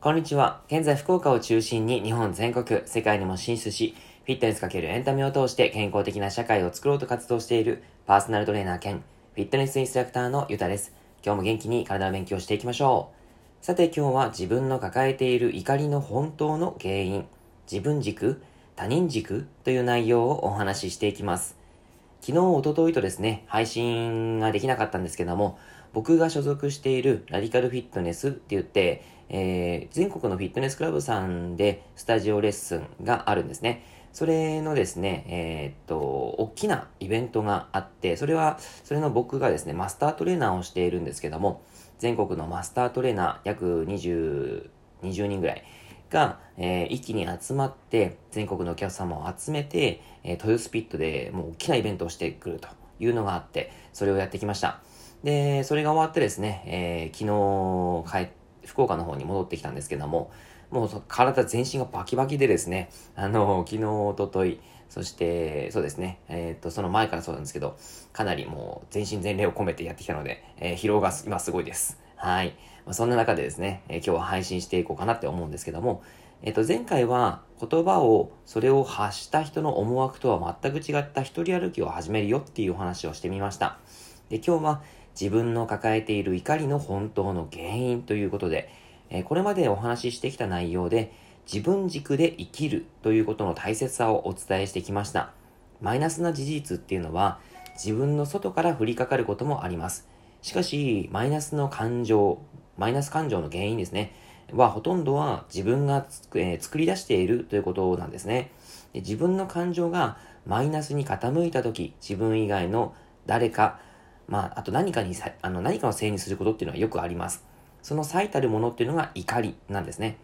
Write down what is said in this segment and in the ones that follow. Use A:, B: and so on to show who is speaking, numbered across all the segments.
A: こんにちは。現在福岡を中心に日本全国、世界にも進出し、フィットネスかけるエンタメを通して健康的な社会を作ろうと活動しているパーソナルトレーナー兼フィットネスインストラクターのゆたです。今日も元気に体を勉強していきましょう。さて今日は自分の抱えている怒りの本当の原因、自分軸、他人軸という内容をお話ししていきます。昨日、おとといとですね、配信ができなかったんですけども、僕が所属しているラディカルフィットネスって言って、えー、全国のフィットネスクラブさんでスタジオレッスンがあるんですね。それのですね、えー、っと、大きなイベントがあって、それは、それの僕がですね、マスタートレーナーをしているんですけども、全国のマスタートレーナー約20、20人ぐらいが、えー、一気に集まって、全国のお客様を集めて、えー、豊洲ピットでもう大きなイベントをしてくるというのがあって、それをやってきました。で、それが終わってですね、えー、昨日帰、福岡の方に戻ってきたんですけども、もう体全身がバキバキでですね、あの、昨日、おととい、そして、そうですね、えっ、ー、と、その前からそうなんですけど、かなりもう全身全霊を込めてやってきたので、えー、疲労が今すごいです。はい。ま、そんな中でですね、えー、今日は配信していこうかなって思うんですけども、えっ、と、前回は言葉を、それを発した人の思惑とは全く違った一人歩きを始めるよっていうお話をしてみました。で、今日は自分の抱えている怒りの本当の原因ということで、えこれまでお話ししてきた内容で、自分軸で生きるということの大切さをお伝えしてきました。マイナスな事実っていうのは、自分の外から降りかかることもあります。しかし、マイナスの感情、マイナス感情の原因ですね、はほとんどは自分がえー、作り出しているということなんですねで。自分の感情がマイナスに傾いたとき、自分以外の誰か、まあ、あと何かにさあの、何かのせいにすることっていうのはよくあります。その最たるものっていうのが怒りなんですね。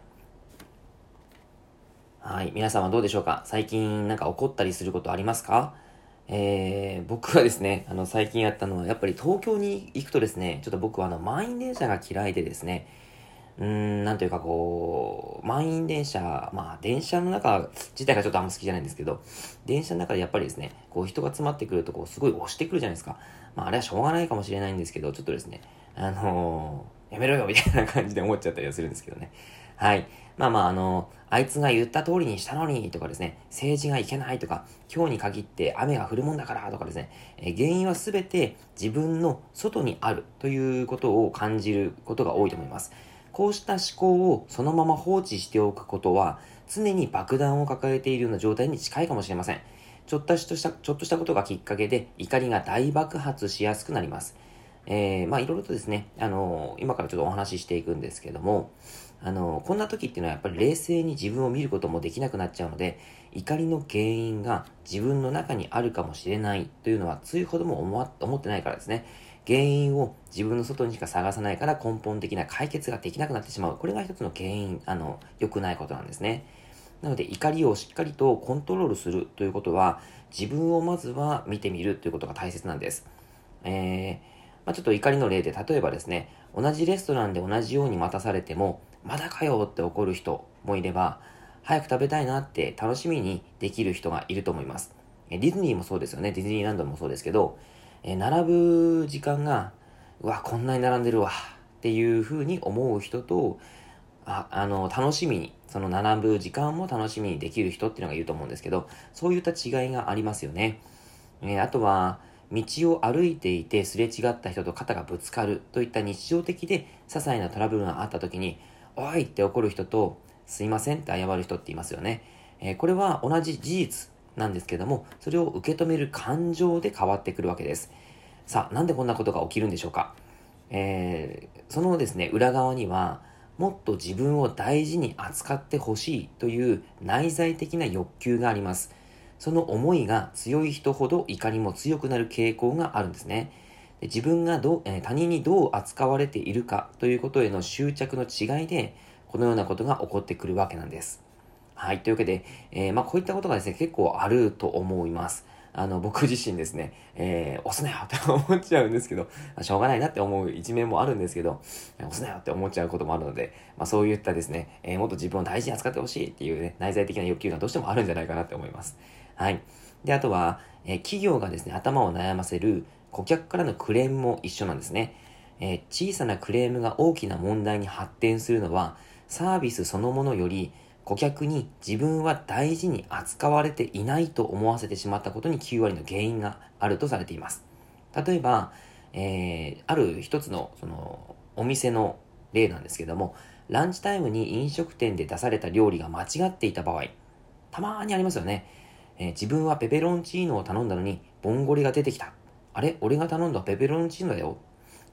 A: はい。皆さんはどうでしょうか？最近なんか怒ったりすることありますか？えー、僕はですね、あの、最近やったのは、やっぱり東京に行くとですね、ちょっと僕はあの、満員電車が嫌いでですね、うーん、なんというかこう、満員電車、まあ電車の中自体がちょっとあんま好きじゃないんですけど、電車の中でやっぱりですね、こう人が集まってくるとこうすごい押してくるじゃないですか。まああれはしょうがないかもしれないんですけど、ちょっとですね、あのー、やめろよみたいな感じで思っちゃったりはするんですけどね。はい。まあまああの、あいつが言った通りにしたのにとかですね、政治がいけないとか、今日に限って雨が降るもんだからとかですね、え原因はすべて自分の外にあるということを感じることが多いと思います。こうした思考をそのまま放置しておくことは、常に爆弾を抱えているような状態に近いかもしれません。ちょっとした、ちょっとしたことがきっかけで怒りが大爆発しやすくなります。えー、まあいろいろとですね、あのー、今からちょっとお話ししていくんですけども、あの、こんな時っていうのはやっぱり冷静に自分を見ることもできなくなっちゃうので、怒りの原因が自分の中にあるかもしれないというのは、ついほども思ってないからですね。原因を自分の外にしか探さないから根本的な解決ができなくなってしまう。これが一つの原因、あの、良くないことなんですね。なので怒りをしっかりとコントロールするということは、自分をまずは見てみるということが大切なんです。えー、まあ、ちょっと怒りの例で、例えばですね、同じレストランで同じように待たされても、まだかよって怒る人もいれば、早く食べたいなって楽しみにできる人がいると思います。ディズニーもそうですよね。ディズニーランドもそうですけど、え並ぶ時間が、うわ、こんなに並んでるわっていうふうに思う人と、ああの、楽しみに、その並ぶ時間も楽しみにできる人っていうのがいると思うんですけど、そういった違いがありますよね。えー、あとは、道を歩いていてすれ違った人と肩がぶつかるといった日常的で些細なトラブルがあった時に、おいって怒る人と、すいませんって謝る人っていますよね。えー、これは同じ事実なんですけども、それを受け止める感情で変わってくるわけです。さあ、なんでこんなことが起きるんでしょうかえー、そのですね、裏側には、もっと自分を大事に扱ってほしいという内在的な欲求があります。その思いが強い人ほど怒りも強くなる傾向があるんですね。で自分がどう、え、他人にどう扱われているかということへの執着の違いで、このようなことが起こってくるわけなんです。はい。というわけで、えー、まあ、こういったことがですね、結構あると思います。あの、僕自身ですね、えー、押すなよって思っちゃうんですけど、しょうがないなって思う一面もあるんですけど、押すなよって思っちゃうこともあるので、まあ、そういったですね、えー、もっと自分を大事に扱ってほしいっていうね、内在的な欲求がどうしてもあるんじゃないかなって思います。はい。で、あとは、えー、企業がですね、頭を悩ませる顧客からのクレームも一緒なんですね。えー、小さなクレームが大きな問題に発展するのは、サービスそのものより、顧客に自分は大事に扱われていないと思わせてしまったことに9割の原因があるとされています。例えば、えー、ある一つの、その、お店の例なんですけども、ランチタイムに飲食店で出された料理が間違っていた場合、たまにありますよね。えー、自分はペペロンチーノを頼んだのに、ボンゴレが出てきた。あれ？俺が頼んだペペロンチーノだよ。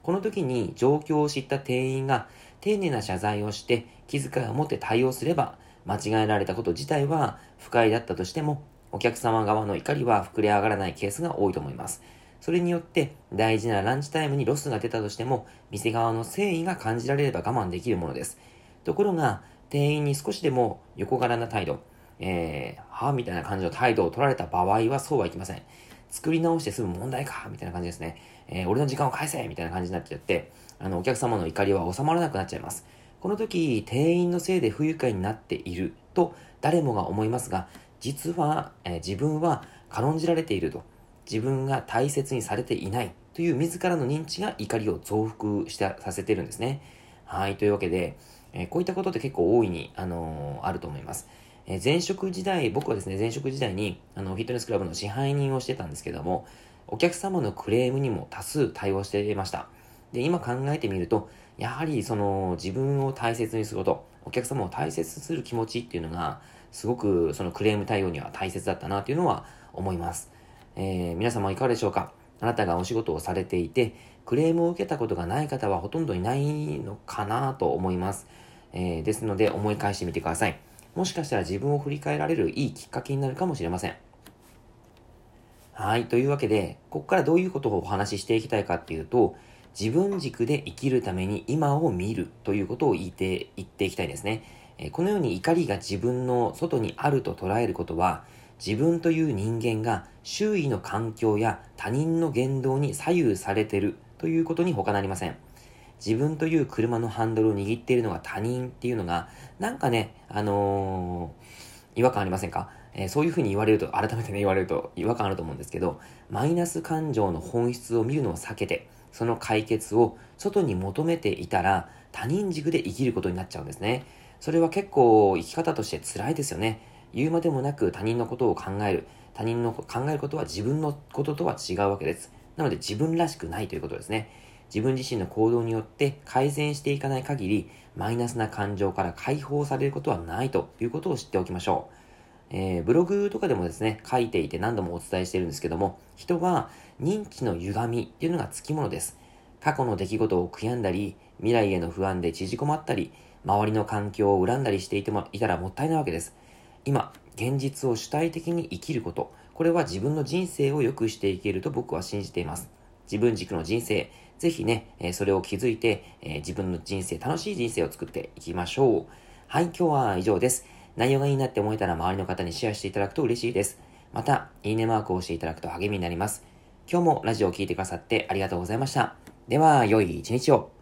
A: この時に状況を知った店員が丁寧な謝罪をして気遣いを持って対応すれば、間違えられたこと自体は不快だったとしても、お客様側の怒りは膨れ上がらないケースが多いと思います。それによって大事なランチタイムにロスが出たとしても、店側の誠意が感じられれば我慢できるものです。ところが、店員に少しでも横柄な態度、えー、はみたいな感じの態度を取られた場合はそうはいきません。作り直して済む問題かみたいな感じですね。えー、俺の時間を返せみたいな感じになっちゃって、あの、お客様の怒りは収まらなくなっちゃいます。この時、店員のせいで不愉快になっていると誰もが思いますが、実は、えー、自分は軽んじられていると。自分が大切にされていないという自らの認知が怒りを増幅してさせてるんですね。はい、というわけで、えー、こういったことって結構大いに、あのー、あると思います。え、前職時代、僕はですね、前職時代に、あの、フィットネスクラブの支配人をしてたんですけども、お客様のクレームにも多数対応していました。で、今考えてみると、やはりその自分を大切にすること、お客様を大切にする気持ちっていうのが、すごくそのクレーム対応には大切だったなというのは思います。えー、皆様いかがでしょうか？あなたがお仕事をされていて、クレームを受けたことがない方はほとんどいないのかなと思います。えー、ですので思い返してみてください。もしかしたら自分を振り返られるいいきっかけになるかもしれません。はい。というわけで、ここからどういうことをお話ししていきたいかっていうと、自分軸で生きるために今を見るということを言って、言っていきたいですね。このように怒りが自分の外にあると捉えることは、自分という人間が周囲の環境や他人の言動に左右されてるということに他なりません。自分という車のハンドルを握っているのが他人っていうのが、なんかね、あのー、違和感ありませんか、えー、そういうふうに言われると、改めてね、言われると違和感あると思うんですけど、マイナス感情の本質を見るのを避けて、その解決を外に求めていたら、他人軸で生きることになっちゃうんですね。それは結構生き方として辛いですよね。言うまでもなく他人のことを考える。他人の考えることは自分のこととは違うわけです。なので自分らしくないということですね。自分自身の行動によって改善していかない限り、マイナスな感情から解放されることはないということを知っておきましょう。えー、ブログとかでもですね、書いていて何度もお伝えしているんですけども、人は認知の歪みっていうのがつきものです。過去の出来事を悔やんだり、未来への不安で縮こまったり、周りの環境を恨んだりしていてもいたらもったいないわけです。今、現実を主体的に生きること、これは自分の人生を良くしていけると僕は信じています。自分軸の人生、ぜひね、えそれを気づいて、え自分の人生、楽しい人生を作っていきましょう。はい、今日は以上です。内容がいいなって思えたら周りの方にシェアしていただくと嬉しいです。また、いいねマークを押していただくと励みになります。今日もラジオを聴いてくださってありがとうございました。では、良い一日を。